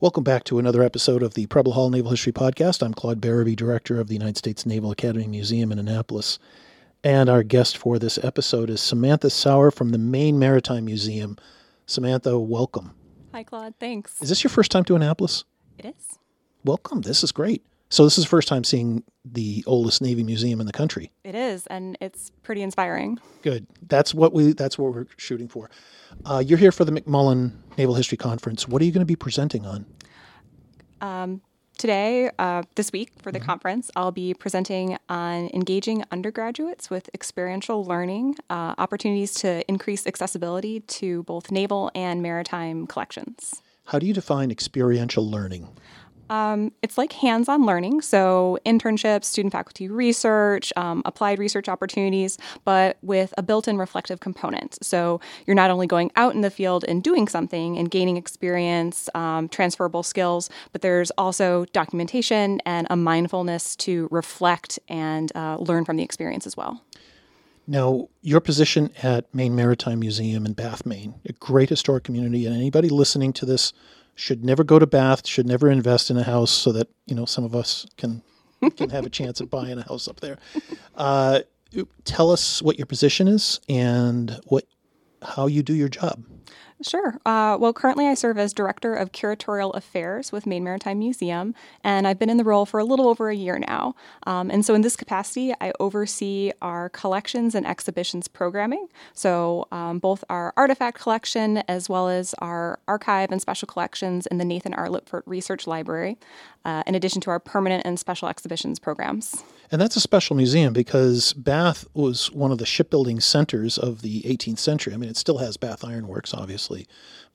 Welcome back to another episode of the Preble Hall Naval History Podcast. I'm Claude Berube, Director of the United States Naval Academy Museum in Annapolis. And our guest for this episode is Samantha Sauer from the Maine Maritime Museum. Samantha, welcome. Hi, Claude. Thanks. Is this your first time to Annapolis? It is. Welcome. This is great. So, this is the first time seeing the oldest Navy museum in the country. It is, and it's pretty inspiring. Good. That's what we. That's what we're shooting for. Uh, you're here for the McMullen Naval History Conference. What are you going to be presenting on? Um, today, uh, this week for the mm-hmm. conference, I'll be presenting on engaging undergraduates with experiential learning, uh, opportunities to increase accessibility to both naval and maritime collections. How do you define experiential learning? Um, it's like hands on learning, so internships, student faculty research, um, applied research opportunities, but with a built in reflective component. So you're not only going out in the field and doing something and gaining experience, um, transferable skills, but there's also documentation and a mindfulness to reflect and uh, learn from the experience as well. Now, your position at Maine Maritime Museum in Bath, Maine, a great historic community, and anybody listening to this should never go to Bath, should never invest in a house so that, you know, some of us can can have a chance at buying a house up there. Uh, tell us what your position is and what how you do your job. Sure. Uh, well, currently I serve as Director of Curatorial Affairs with Maine Maritime Museum, and I've been in the role for a little over a year now. Um, and so, in this capacity, I oversee our collections and exhibitions programming. So, um, both our artifact collection as well as our archive and special collections in the Nathan R. Lipfert Research Library, uh, in addition to our permanent and special exhibitions programs. And that's a special museum because Bath was one of the shipbuilding centers of the 18th century. I mean, it still has Bath Iron Works, obviously,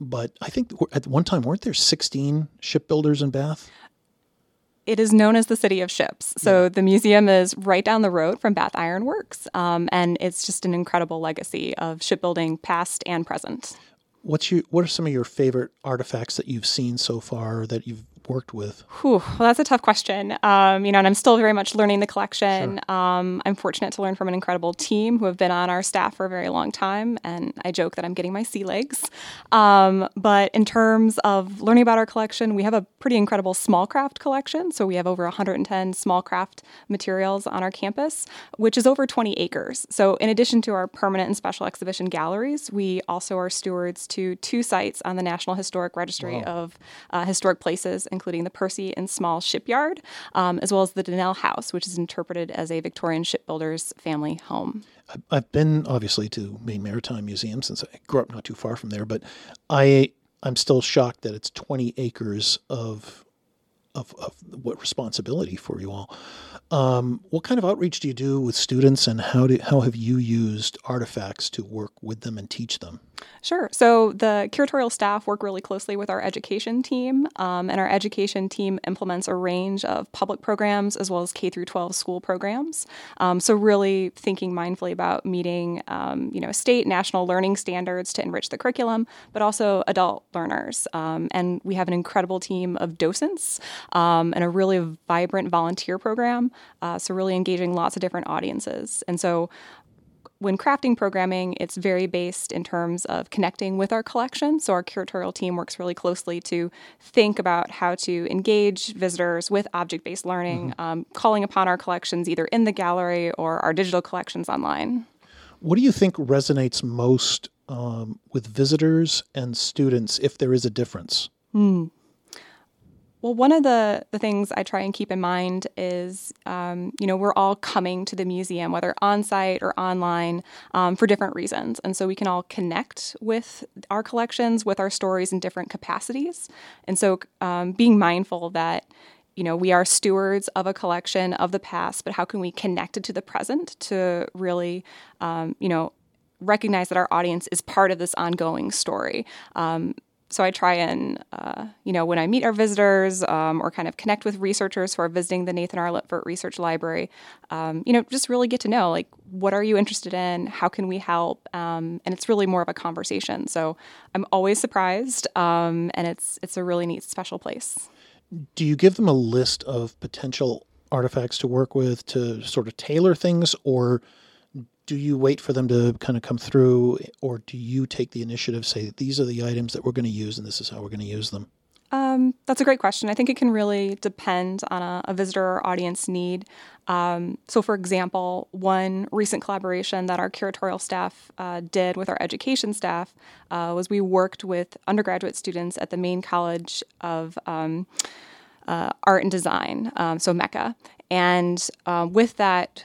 but I think at one time weren't there 16 shipbuilders in Bath? It is known as the city of ships. So yeah. the museum is right down the road from Bath Iron Works, um, and it's just an incredible legacy of shipbuilding, past and present. What's your, what are some of your favorite artifacts that you've seen so far that you've worked with? Whew, well, that's a tough question. Um, you know, and I'm still very much learning the collection. Sure. Um, I'm fortunate to learn from an incredible team who have been on our staff for a very long time, and I joke that I'm getting my sea legs. Um, but in terms of learning about our collection, we have a pretty incredible small craft collection. So we have over 110 small craft materials on our campus, which is over 20 acres. So in addition to our permanent and special exhibition galleries, we also are stewards to two sites on the National Historic Registry wow. of uh, Historic Places including the Percy and Small Shipyard, um, as well as the Donnell House, which is interpreted as a Victorian shipbuilder's family home. I've been obviously to Maine Maritime Museum since I grew up not too far from there, but I I'm still shocked that it's 20 acres of of, of what responsibility for you all. Um, what kind of outreach do you do with students, and how do how have you used artifacts to work with them and teach them? Sure. So the curatorial staff work really closely with our education team, um, and our education team implements a range of public programs as well as K through 12 school programs. Um, so really thinking mindfully about meeting, um, you know, state national learning standards to enrich the curriculum, but also adult learners. Um, and we have an incredible team of docents um, and a really vibrant volunteer program. Uh, so really engaging lots of different audiences. And so when crafting programming, it's very based in terms of connecting with our collection. So our curatorial team works really closely to think about how to engage visitors with object based learning, mm-hmm. um, calling upon our collections either in the gallery or our digital collections online. What do you think resonates most um, with visitors and students if there is a difference? Mm. Well, one of the, the things I try and keep in mind is, um, you know, we're all coming to the museum, whether on site or online, um, for different reasons. And so we can all connect with our collections, with our stories in different capacities. And so um, being mindful that, you know, we are stewards of a collection of the past, but how can we connect it to the present to really, um, you know, recognize that our audience is part of this ongoing story. Um, so I try and, uh, you know, when I meet our visitors um, or kind of connect with researchers who are visiting the Nathan R. Lipfert Research Library, um, you know, just really get to know like what are you interested in, how can we help, um, and it's really more of a conversation. So I'm always surprised, um, and it's it's a really neat, special place. Do you give them a list of potential artifacts to work with to sort of tailor things, or do you wait for them to kind of come through or do you take the initiative say these are the items that we're going to use and this is how we're going to use them Um, that's a great question. I think it can really depend on a, a visitor or audience need. Um, so, for example, one recent collaboration that our curatorial staff uh, did with our education staff uh, was we worked with undergraduate students at the Maine College of um, uh, Art and Design, um, so MECA And uh, with that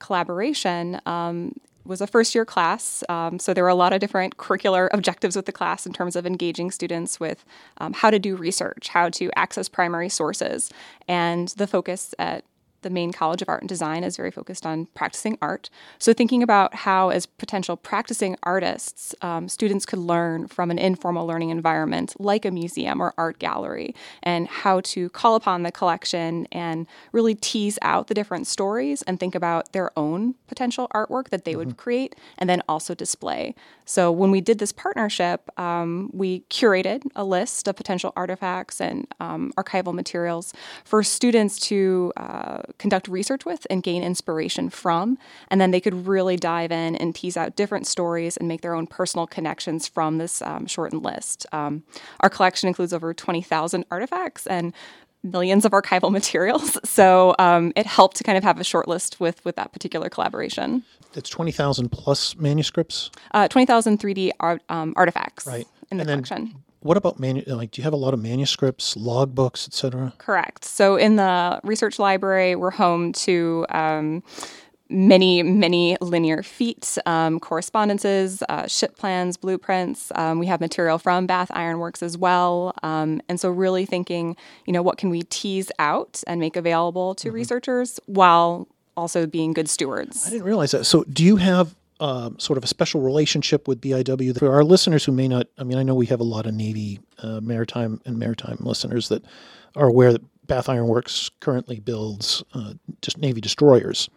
collaboration, um, was a first year class, um, so there were a lot of different curricular objectives with the class in terms of engaging students with um, how to do research, how to access primary sources, and the focus at the Maine College of Art and Design is very focused on practicing art. So, thinking about how, as potential practicing artists, um, students could learn from an informal learning environment like a museum or art gallery, and how to call upon the collection and really tease out the different stories and think about their own potential artwork that they mm-hmm. would create and then also display. So, when we did this partnership, um, we curated a list of potential artifacts and um, archival materials for students to uh, conduct research with and gain inspiration from. And then they could really dive in and tease out different stories and make their own personal connections from this um, shortened list. Um, our collection includes over 20,000 artifacts and millions of archival materials. So um, it helped to kind of have a short list with, with that particular collaboration. It's 20,000 plus manuscripts? Uh, 20,000 3D art, um, artifacts right. in the and collection what about manu- like do you have a lot of manuscripts logbooks etc correct. So in the research library we're home to um, many many linear feet um, correspondences uh, ship plans blueprints. Um, we have material from bath ironworks as well. Um, and so really thinking you know what can we tease out and make available to mm-hmm. researchers while also being good stewards? I didn't realize that. So do you have uh, sort of a special relationship with BIW. For our listeners who may not, I mean, I know we have a lot of Navy, uh, maritime, and maritime listeners that are aware that Bath Iron Works currently builds uh, just Navy destroyers.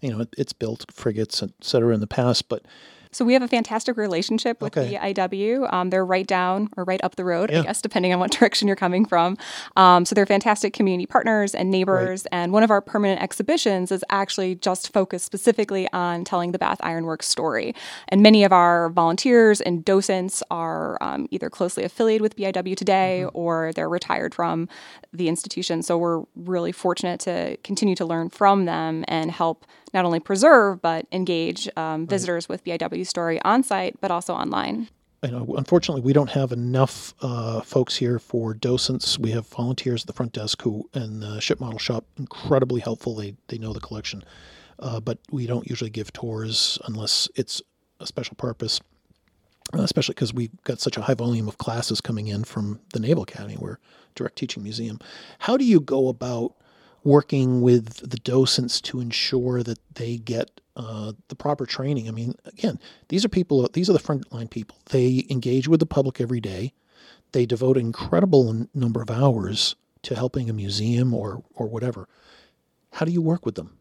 You know, it, it's built frigates, et cetera, in the past, but so we have a fantastic relationship with okay. the IW. Um, they're right down or right up the road, yeah. I guess, depending on what direction you're coming from. Um, so they're fantastic community partners and neighbors. Right. And one of our permanent exhibitions is actually just focused specifically on telling the Bath Ironworks story. And many of our volunteers and docents are um, either closely affiliated with BIW today mm-hmm. or they're retired from the institution. So we're really fortunate to continue to learn from them and help not only preserve but engage um, visitors with BIW story on site, but also online. I know, unfortunately, we don't have enough uh, folks here for docents. We have volunteers at the front desk who, and the ship model shop, incredibly helpful. They they know the collection, uh, but we don't usually give tours unless it's a special purpose. Uh, especially because we've got such a high volume of classes coming in from the Naval Academy, we're direct teaching museum. How do you go about working with the docents to ensure that they get uh, the proper training. I mean, again, these are people, these are the frontline people. They engage with the public every day. They devote an incredible number of hours to helping a museum or, or whatever. How do you work with them?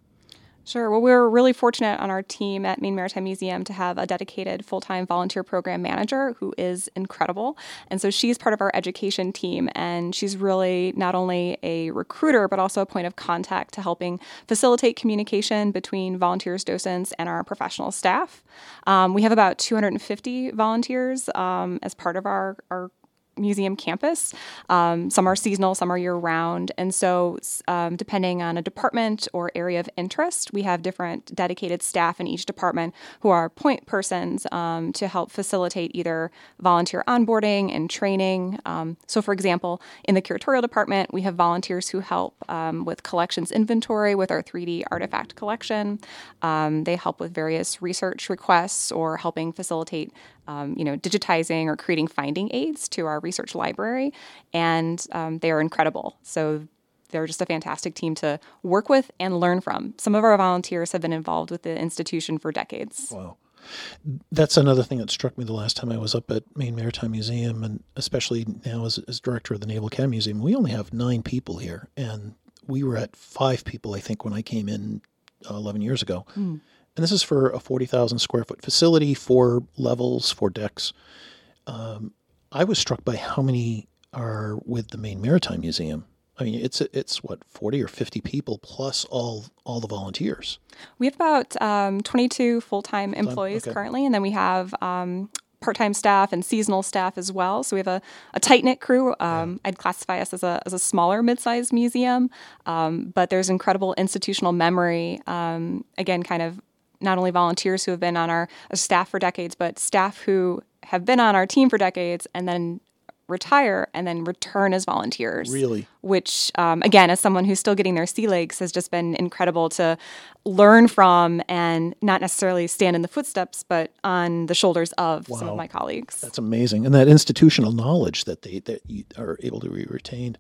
Sure. Well, we're really fortunate on our team at Maine Maritime Museum to have a dedicated full time volunteer program manager who is incredible. And so she's part of our education team, and she's really not only a recruiter, but also a point of contact to helping facilitate communication between volunteers, docents, and our professional staff. Um, we have about 250 volunteers um, as part of our, our museum campus. Um, some are seasonal, some are year round. And so, um, depending on a department or area of interest, we have different dedicated staff in each department who are point persons um, to help facilitate either volunteer onboarding and training. Um, so, for example, in the curatorial department, we have volunteers who help um, with collections inventory with our 3D artifact collection. Um, they help with various research requests or helping facilitate um, you know, digitizing or creating finding aids to our research library, and um, they are incredible. So they're just a fantastic team to work with and learn from. Some of our volunteers have been involved with the institution for decades. Wow. That's another thing that struck me the last time I was up at Maine Maritime Museum, and especially now as, as director of the Naval Academy Museum. We only have nine people here, and we were at five people, I think, when I came in uh, 11 years ago. Mm. And this is for a 40,000 square foot facility, four levels, four decks. Um, I was struck by how many are with the Maine Maritime Museum. I mean, it's it's what forty or fifty people plus all all the volunteers. We have about um, twenty two full time employees okay. currently, and then we have um, part-time staff and seasonal staff as well. So we have a, a tight-knit crew. Um, I'd classify us as a, as a smaller mid-sized museum, um, but there's incredible institutional memory. Um, again, kind of not only volunteers who have been on our staff for decades, but staff who have been on our team for decades and then retire and then return as volunteers. Really? Which, um, again, as someone who's still getting their sea legs, has just been incredible to learn from and not necessarily stand in the footsteps, but on the shoulders of wow. some of my colleagues. That's amazing. And that institutional knowledge that they that you are able to be retained.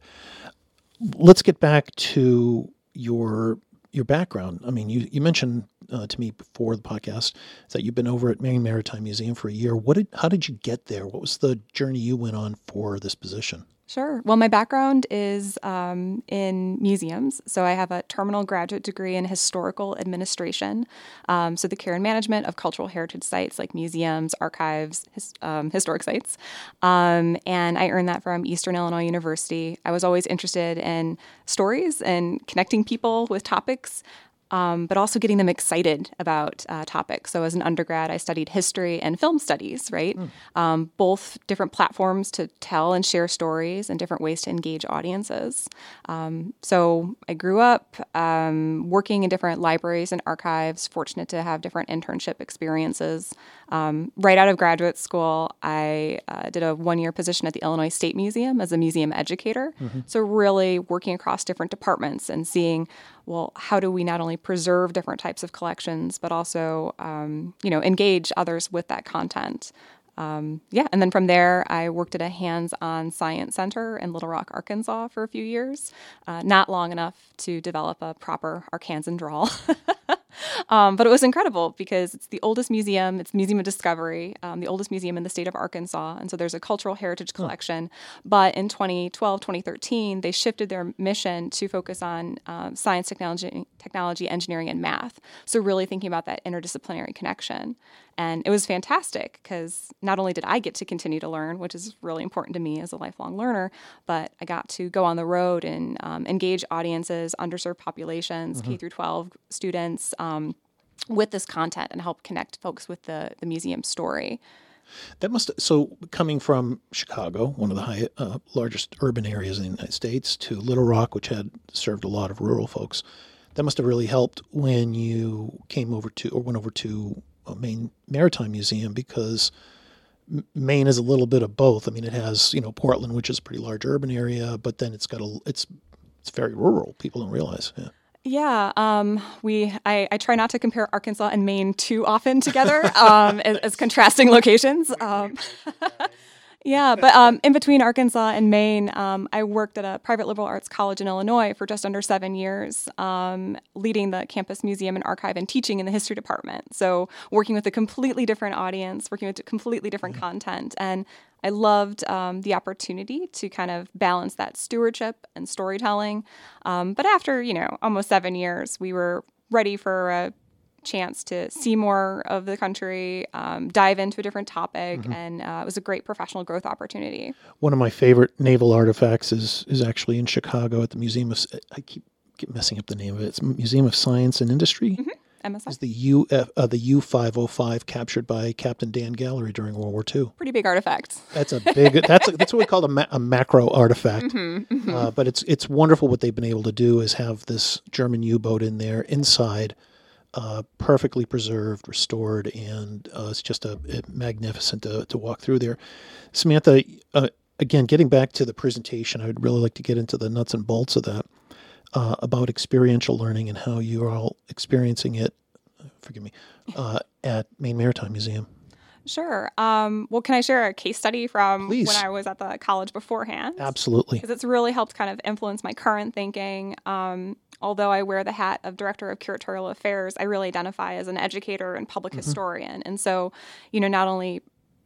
Let's get back to your your background. I mean, you, you mentioned uh, to me before the podcast that you've been over at Maine Maritime Museum for a year. What did how did you get there? What was the journey you went on for this position? Sure. Well, my background is um, in museums. So I have a terminal graduate degree in historical administration. Um, so the care and management of cultural heritage sites like museums, archives, his, um, historic sites. Um, and I earned that from Eastern Illinois University. I was always interested in stories and connecting people with topics um, but also getting them excited about uh, topics. So, as an undergrad, I studied history and film studies, right? Mm. Um, both different platforms to tell and share stories and different ways to engage audiences. Um, so, I grew up um, working in different libraries and archives, fortunate to have different internship experiences. Um, right out of graduate school, I uh, did a one year position at the Illinois State Museum as a museum educator. Mm-hmm. So, really working across different departments and seeing well, how do we not only preserve different types of collections, but also, um, you know, engage others with that content? Um, yeah, and then from there, I worked at a hands on science center in Little Rock, Arkansas for a few years. Uh, not long enough to develop a proper Arkansan drawl. um, but it was incredible because it's the oldest museum, it's the Museum of Discovery, um, the oldest museum in the state of Arkansas. And so there's a cultural heritage collection. But in 2012, 2013, they shifted their mission to focus on um, science, technology, technology, engineering, and math. So really thinking about that interdisciplinary connection. And it was fantastic because not only did I get to continue to learn, which is really important to me as a lifelong learner, but I got to go on the road and um, engage audiences, underserved populations, mm-hmm. K through 12 students. Um, with this content and help connect folks with the, the museum story. That must so coming from Chicago, one of the high, uh, largest urban areas in the United States, to Little Rock, which had served a lot of rural folks. That must have really helped when you came over to or went over to Maine Maritime Museum because Maine is a little bit of both. I mean, it has you know Portland, which is a pretty large urban area, but then it's got a it's it's very rural. People don't realize. Yeah. Yeah, um, we. I, I, try not to compare Arkansas and Maine too often together um, as, as, contrasting locations. Um, Yeah, but um, in between Arkansas and Maine, um, I worked at a private liberal arts college in Illinois for just under seven years, um, leading the campus museum and archive and teaching in the history department. So, working with a completely different audience, working with completely different mm-hmm. content. And I loved um, the opportunity to kind of balance that stewardship and storytelling. Um, but after, you know, almost seven years, we were ready for a chance to see more of the country, um, dive into a different topic, mm-hmm. and uh, it was a great professional growth opportunity. One of my favorite naval artifacts is is actually in Chicago at the Museum of. I keep, keep messing up the name of it. It's Museum of Science and Industry. Mm-hmm. MSI. Is the U uh, the U five hundred oh five captured by Captain Dan Gallery during World War II? Pretty big artifact. That's a big. that's a, that's what we call a, ma- a macro artifact. Mm-hmm, mm-hmm. Uh, but it's it's wonderful what they've been able to do is have this German U boat in there inside uh, perfectly preserved, restored, and uh, it's just a, a magnificent to, to, walk through there. Samantha, uh, again, getting back to the presentation, I would really like to get into the nuts and bolts of that uh, about experiential learning and how you are all experiencing it. Forgive me, uh, at Maine Maritime Museum. Sure. Um, well, can I share a case study from Please. when I was at the college beforehand? Absolutely. Because it's really helped kind of influence my current thinking. Um, although I wear the hat of director of curatorial affairs, I really identify as an educator and public mm-hmm. historian. And so, you know, not only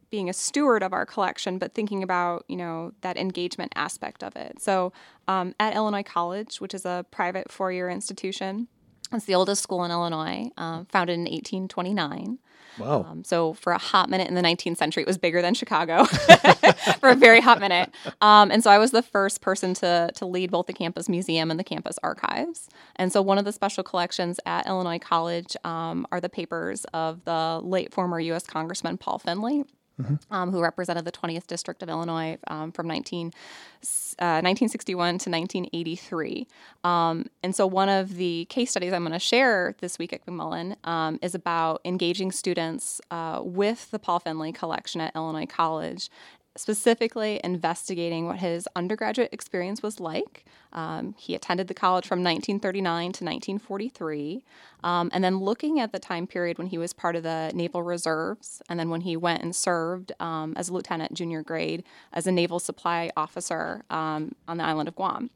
being a steward of our collection, but thinking about, you know, that engagement aspect of it. So, um, at Illinois College, which is a private four year institution, it's the oldest school in Illinois, um, founded in 1829. Wow. Um, so for a hot minute in the 19th century, it was bigger than Chicago for a very hot minute. Um, and so I was the first person to, to lead both the campus museum and the campus archives. And so one of the special collections at Illinois College um, are the papers of the late former U.S. Congressman Paul Findley. Mm-hmm. um, who represented the 20th District of Illinois um, from 19, uh, 1961 to 1983. Um, and so, one of the case studies I'm going to share this week at McMullen um, is about engaging students uh, with the Paul Findley collection at Illinois College specifically investigating what his undergraduate experience was like. Um, he attended the college from 1939 to 1943, um, and then looking at the time period when he was part of the Naval Reserves, and then when he went and served um, as a lieutenant junior grade as a naval supply officer um, on the island of Guam.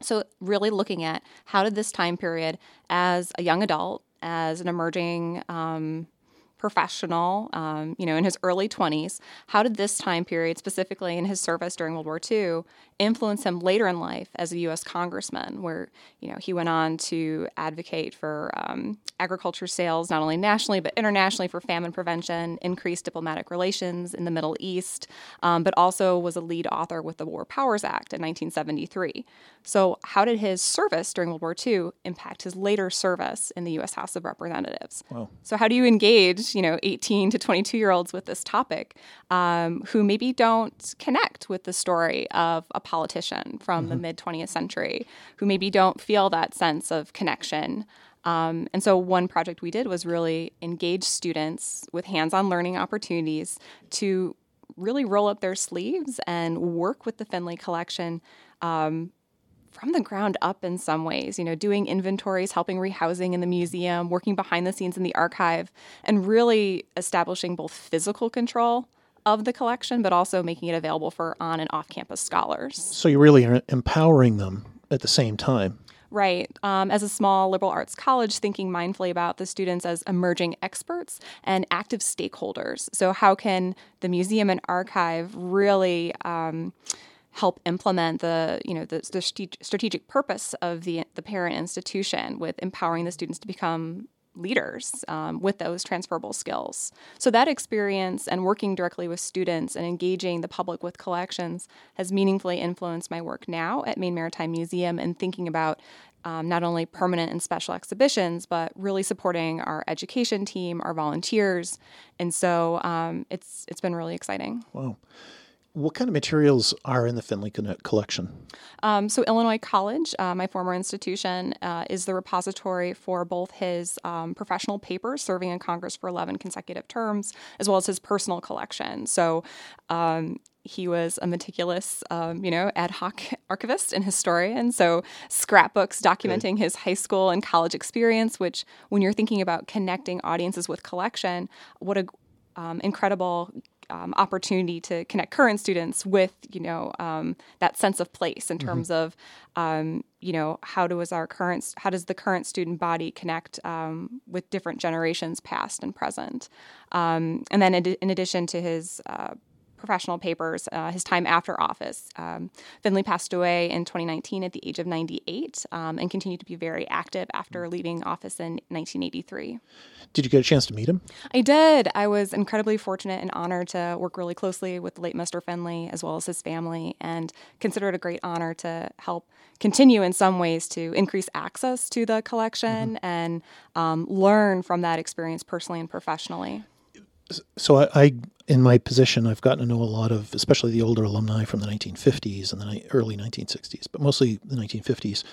So, really looking at how did this time period as a young adult, as an emerging um, professional, um, you know, in his early 20s, how did this time period, specifically in his service during World War II, influence him later in life as a U.S. congressman, where, you know, he went on to advocate for um, agriculture sales, not only nationally, but internationally for famine prevention, increased diplomatic relations in the Middle East, um, but also was a lead author with the War Powers Act in 1973. So, how did his service during World War II impact his later service in the U.S. House of Representatives? Wow. So, how do you engage you know 18 to 22 year olds with this topic um, who maybe don't connect with the story of a politician from mm-hmm. the mid 20th century who maybe don't feel that sense of connection um, and so one project we did was really engage students with hands-on learning opportunities to really roll up their sleeves and work with the findley collection um, from the ground up in some ways, you know, doing inventories, helping rehousing in the museum, working behind the scenes in the archive, and really establishing both physical control of the collection, but also making it available for on and off campus scholars. So you really are empowering them at the same time. Right. Um, as a small liberal arts college, thinking mindfully about the students as emerging experts and active stakeholders. So, how can the museum and archive really um, help implement the you know the, the strategic purpose of the the parent institution with empowering the students to become leaders um, with those transferable skills. So that experience and working directly with students and engaging the public with collections has meaningfully influenced my work now at Maine Maritime Museum and thinking about um, not only permanent and special exhibitions, but really supporting our education team, our volunteers, and so um, it's it's been really exciting. Wow. What kind of materials are in the Findley collection? Um, so, Illinois College, uh, my former institution, uh, is the repository for both his um, professional papers, serving in Congress for 11 consecutive terms, as well as his personal collection. So, um, he was a meticulous, um, you know, ad hoc archivist and historian. So, scrapbooks documenting his high school and college experience, which, when you're thinking about connecting audiences with collection, what a um, incredible um, opportunity to connect current students with you know um, that sense of place in terms mm-hmm. of um, you know how does our current how does the current student body connect um, with different generations past and present um, and then in, in, addition to his uh, professional papers, uh, his time after office. Um, Findley passed away in 2019 at the age of 98 um, and continued to be very active after leaving office in 1983. Did you get a chance to meet him? I did. I was incredibly fortunate and honored to work really closely with the late Mr. Findley as well as his family and consider it a great honor to help continue in some ways to increase access to the collection mm-hmm. and um, learn from that experience personally and professionally so I, I, in my position, I've gotten to know a lot of, especially the older alumni from the 1950s and the early 1960s, but mostly the 1950s.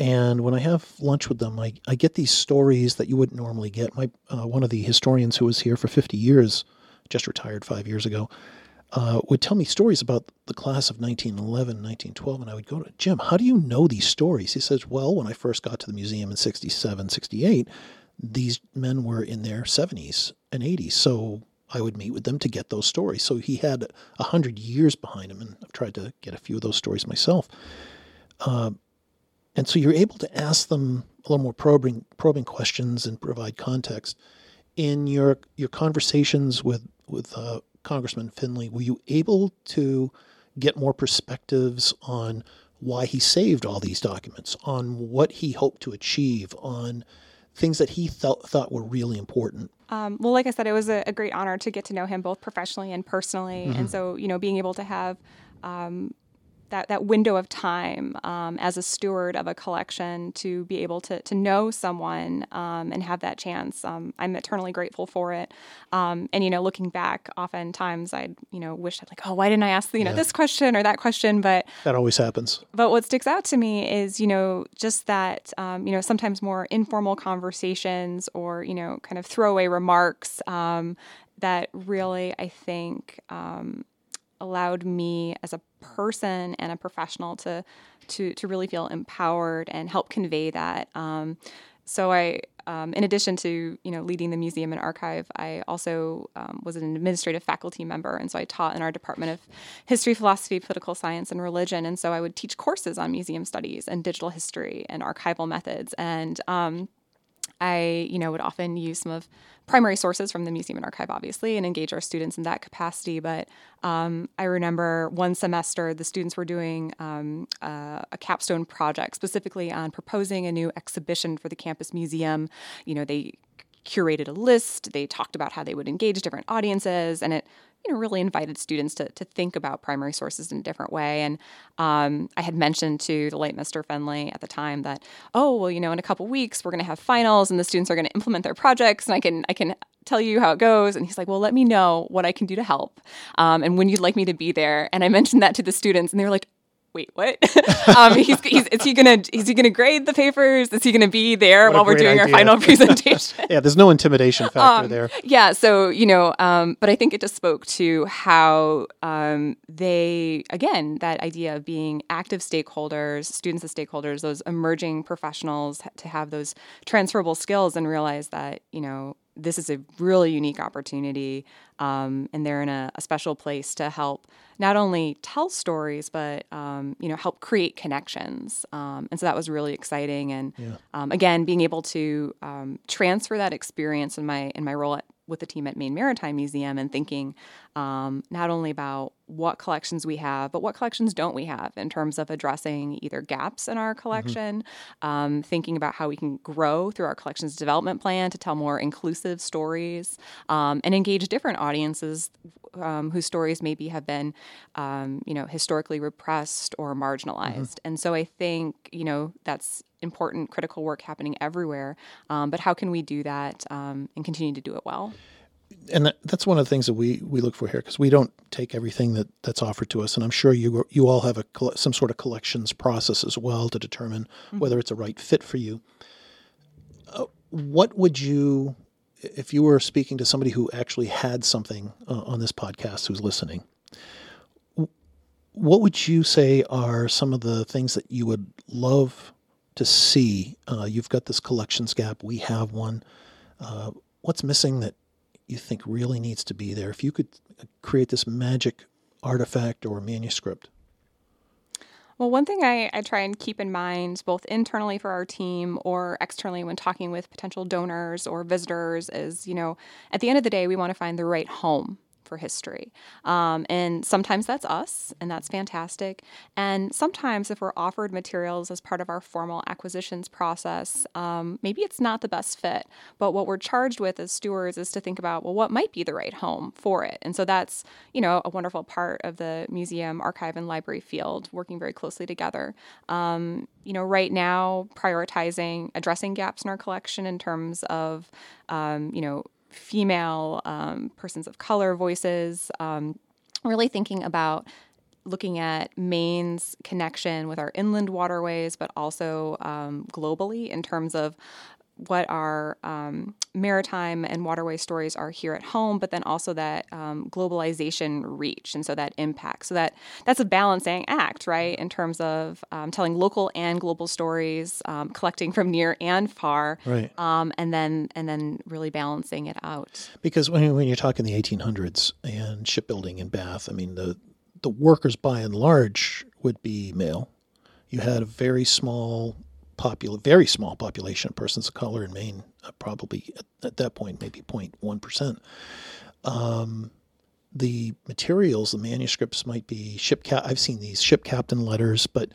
And when I have lunch with them, I, I get these stories that you wouldn't normally get. My uh, one of the historians who was here for 50 years, just retired five years ago, uh, would tell me stories about the class of 1911, 1912, and I would go to Jim. How do you know these stories? He says, "Well, when I first got to the museum in 67, 68." These men were in their 70s and 80s. So I would meet with them to get those stories. So he had a hundred years behind him, and I've tried to get a few of those stories myself. Uh, and so you're able to ask them a little more probing, probing questions and provide context. In your your conversations with with uh, Congressman Findley, were you able to get more perspectives on why he saved all these documents, on what he hoped to achieve, on things that he thought thought were really important? Um, well, like I said, it was a, a, great honor to get to know him both professionally and personally, mm-hmm. and so you know, being able to have um, that, that window of time um, as a steward of a collection to be able to, to know someone um, and have that chance. Um, I'm eternally grateful for it. Um, and, you know, looking back, oftentimes I'd, you know, wish I'd like, oh, why didn't I ask, you know, yeah. this question or that question? But that always happens. But what sticks out to me is, you know, just that, um, you know, sometimes more informal conversations or, you know, kind of throwaway remarks um, that really, I think, allowed me as a person and a professional to to to really feel empowered and help convey that. Um, so I, um, in addition to you know leading the museum and archive, I also um, was an administrative faculty member, and so I taught in our department of history, philosophy, political science, and religion. And so I would teach courses on museum studies and digital history and archival methods. And um, I, you know, would often use some of primary sources from the museum and archive, obviously, and engage our students in that capacity. But um, I remember one semester the students were doing um, a capstone project specifically on proposing a new exhibition for the campus museum. You know, they curated a list. They talked about how they would engage different audiences, and it you know really invited students to to think about primary sources in a different way. And um, I had mentioned to the late Mr. Findley at the time that oh well you know in a couple weeks we're going to have finals and the students are going to implement their projects and I can I can tell you how it goes. And he's like, well, let me know what I can do to help um, and when you'd like me to be there. And I mentioned that to the students, and they were like, wait, what? um, he's, he's, is he gonna is he gonna grade the papers? Is he gonna be there what while we're doing idea. our final presentation? yeah, there's no intimidation factor um, there. Yeah, so you know, um, but I think it just spoke to how um, they again that idea of being active stakeholders, students as stakeholders, those emerging professionals to have those transferable skills and realize that you know this is a really unique opportunity, um, and they're in a, a, special place to help not only tell stories but um, you know help create connections. Um, and so that was really exciting. And yeah. Um, again, being able to um, transfer that experience in my in my role at with the team at Maine Maritime Museum and thinking um, not only about what collections we have, but what collections don't we have in terms of addressing either gaps in our mm-hmm. collection, mm-hmm. um, thinking about how we can grow through our collections development plan to tell more inclusive stories um, and engage different audiences um, whose stories maybe have been, um, you know, historically repressed or marginalized. Mm-hmm. And so I think, you know, that's important critical work happening everywhere. Um, but how can we do that um, and continue to do it well? And that, that's one of the things that we, we look for here because we don't take everything that, that's offered to us. And I'm sure you you all have a some sort of collections process as well to determine mm-hmm. whether it's a right fit for you. Uh, what would you if you were speaking to somebody who actually had something uh, on this podcast who's listening, what would you say are some of the things that you would love to see? Uh, you've got this collections gap. We have one. Uh, what's missing that you think really needs to be there? If you could uh, create this magic artifact or manuscript. Well, one thing I, I, try and keep in mind, both internally for our team or externally when talking with potential donors or visitors, is you know, at the end of the day, we want to find the right home for history. Um, and sometimes that's us, and that's fantastic. And sometimes, if we're offered materials as part of our formal acquisitions process, um, maybe it's not the best fit. But what we're charged with as stewards is to think about, well, what might be the right home for it? And so that's, you know, a wonderful part of the museum, archive, and library field, working very closely together. Um, you know, right now, prioritizing addressing gaps in our collection in terms of, um, you know, female um, persons of color voices, um, really thinking about looking at Maine's connection with our inland waterways, but also um, globally in terms of what our um, maritime and waterway stories are here at home, but then also that um, globalization reach, and so that impact. So that that's a balancing act, right, in terms of um, telling local and global stories, um, collecting from near and far, right, um, and then and then really balancing it out. Because when when you're talking the 1800s and shipbuilding in Bath, I mean the the workers by and large would be male. You had a very small popul- very small population of persons of color in Maine, uh, probably at, at, that point, maybe 0.1%. Um, the materials, the manuscripts might be ship cap. I've seen these ship captain letters, but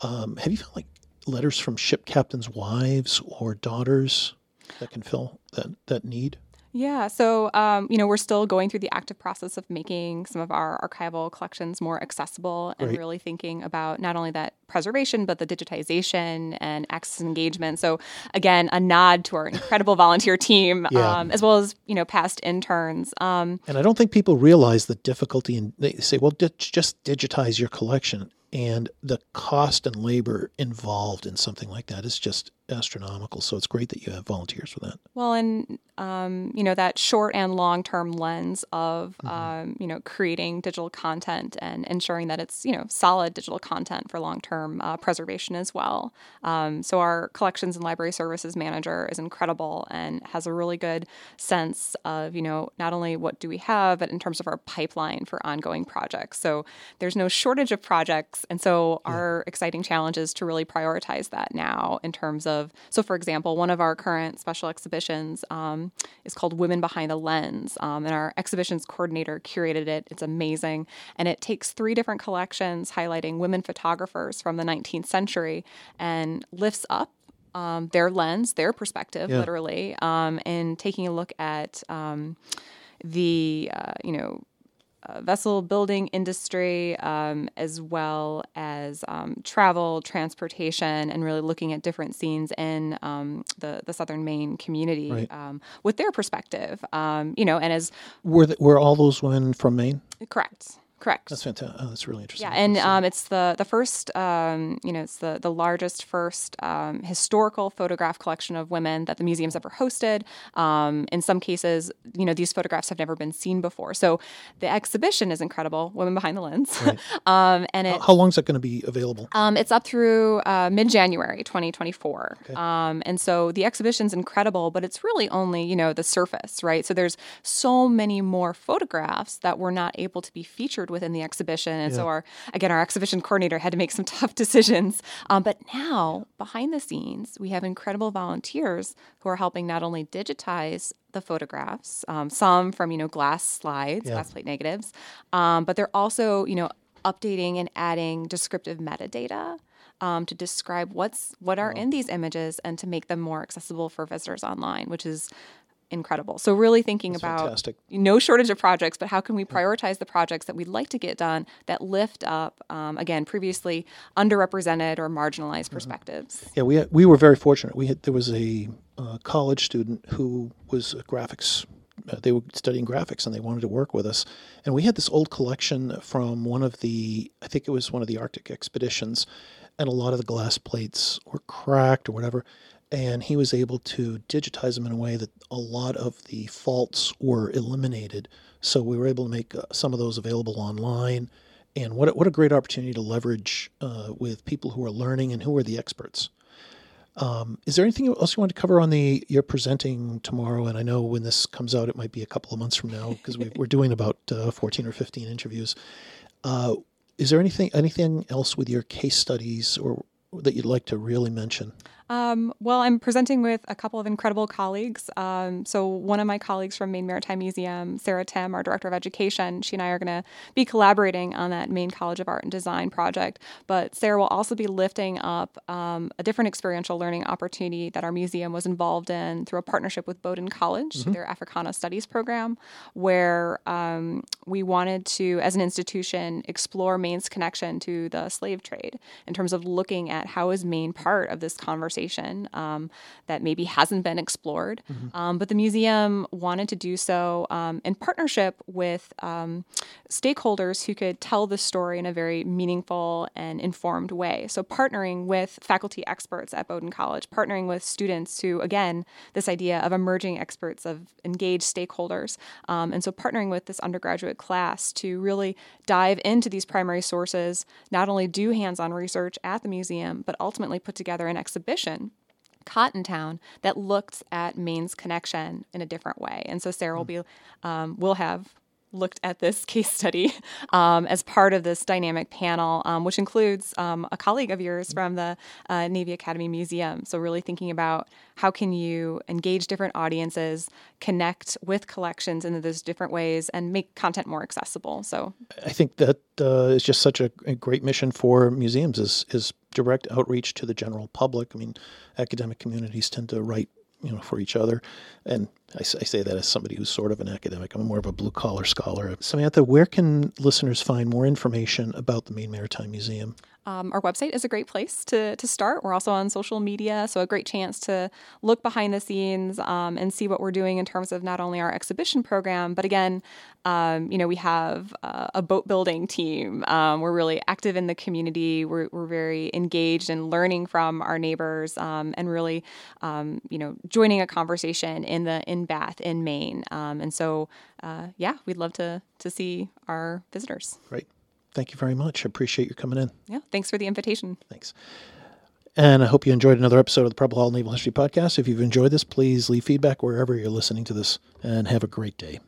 um, have you found like letters from ship captains' wives or daughters that can fill that, that need? Yeah, so um, you know we're still going through the active process of making some of our archival collections more accessible and Great. really thinking about not only that preservation but the digitization and access engagement. So again, a nod to our incredible volunteer team Yeah. um, as well as you know past interns. Um, And I don't think people realize the difficulty and they say, well, di- just digitize your collection. And the cost and labor involved in something like that is just astronomical. So it's great that you have volunteers for that. Well, and um, you know that short and long term lens of um, you know creating digital content and ensuring that it's you know solid digital content for long term uh, preservation as well. Um, so our collections and library services manager is incredible and has a really good sense of you know not only what do we have, but in terms of our pipeline for ongoing projects. So there's no shortage of projects, and so our exciting challenge is to really prioritize that now in terms of so for example, one of our current special exhibitions. Um, is called Women Behind the Lens. Um, and our exhibitions coordinator curated it. It's amazing. And it takes three different collections highlighting women photographers from the 19th century and lifts up um, their lens, their perspective, Yeah. literally, um, and taking a look at um, the, uh, you know, vessel building industry, um, as well as um, travel, transportation, and really looking at different scenes in um, the the Southern Maine community Right. um, with their perspective. Um, you know, and as Were, the, were all those women from Maine? correct, correct. That's fantastic. Oh, that's really interesting. Yeah, and um, it's the the first, um, you know, it's the the largest first um, historical photograph collection of women that the museum's ever hosted. Um, in some cases, you know, these photographs have never been seen before. So the exhibition is incredible, Women Behind the Lens, um, and it how, how long is that going to be available? um, it's up through uh, mid January 2024. Um, and so the exhibition's incredible, but it's really only, you know, the surface, right? So there's so many more photographs that were not able to be featured within the exhibition. And so our, again, our exhibition coordinator had to make some tough decisions. Um, but now, behind the scenes, we have incredible volunteers who are helping not only digitize the photographs, um, some from, you know, glass slides, glass plate negatives, um, but they're also, you know, updating and adding descriptive metadata um, to describe what's what are in these images and to make them more accessible for visitors online, which is incredible. So really thinking about fantastic. no shortage of projects, but how can we prioritize the projects that we'd like to get done that lift up um, again previously underrepresented or marginalized perspectives. Yeah, we had, we were very fortunate. We had there was a uh, college student who was a graphics. Uh, they were studying graphics and they wanted to work with us, and we had this old collection from one of the I think it was one of the Arctic expeditions, and a lot of the glass plates were cracked or whatever, and he was able to digitize them in a way that a lot of the faults were eliminated. So we were able to make uh, some of those available online. And what a, what a great opportunity to leverage uh, with people who are learning and who are the experts. Um, is there anything else you want to cover on the you're presenting tomorrow? And I know when this comes out, it might be a couple of months from now because we, we're doing about uh, 14 or 15 interviews. Uh, is there anything anything else with your case studies or that you'd like to really mention? Um, well, I'm presenting with a couple of incredible colleagues. Um, so, one of my colleagues from Maine Maritime Museum, Sarah Tim, our director of education, she and I are going to be collaborating on that Maine College of Art and Design project. But Sarah will also be lifting up um, a different experiential learning opportunity that our museum was involved in through a partnership with Bowdoin College, their Africana Studies program, where um, we wanted to, as an institution, explore Maine's connection to the slave trade in terms of looking at how is Maine part of this conversation um, that maybe hasn't been explored. Um, but the museum wanted to do so um, in partnership with um, stakeholders who could tell the story in a very meaningful and informed way. So partnering with faculty experts at Bowdoin College, partnering with students who, again, this idea of emerging experts, of engaged stakeholders. Um, and so partnering with this undergraduate class to really dive into these primary sources, not only do hands on research at the museum, but ultimately put together an exhibition. Cottontown that looks at Maine's connection in a different way, and so Sarah will be um, will have looked at this case study um, as part of this dynamic panel, um, which includes um, a colleague of yours from the uh, Navy Academy Museum. So, really thinking about how can you engage different audiences, connect with collections in those different ways, and make content more accessible. So, I think that uh, is just such a, a great mission for museums is is direct outreach to the general public. I mean, academic communities tend to write you know for each other, and I, say that as somebody who's sort of an academic. I'm more of a blue collar scholar. Samantha, where can listeners find more information about the Maine Maritime Museum? Um, our website is a great place to, to start. We're also on social media, so a great chance to look behind the scenes um, and see what we're doing in terms of not only our exhibition program, but again, um, you know, we have uh, a boat building team. Um, we're really active in the community. We're, we're very engaged in learning from our neighbors um, and really, um, you know, joining a conversation in the in Bath in Maine. Um, and so, uh, yeah, we'd love to to see our visitors. Great. Thank you very much. I appreciate you coming in. Yeah, thanks for the invitation. Thanks. And I hope you enjoyed another episode of the Preble Hall Naval History Podcast. If you've enjoyed this, please leave feedback wherever you're listening to this and have a great day.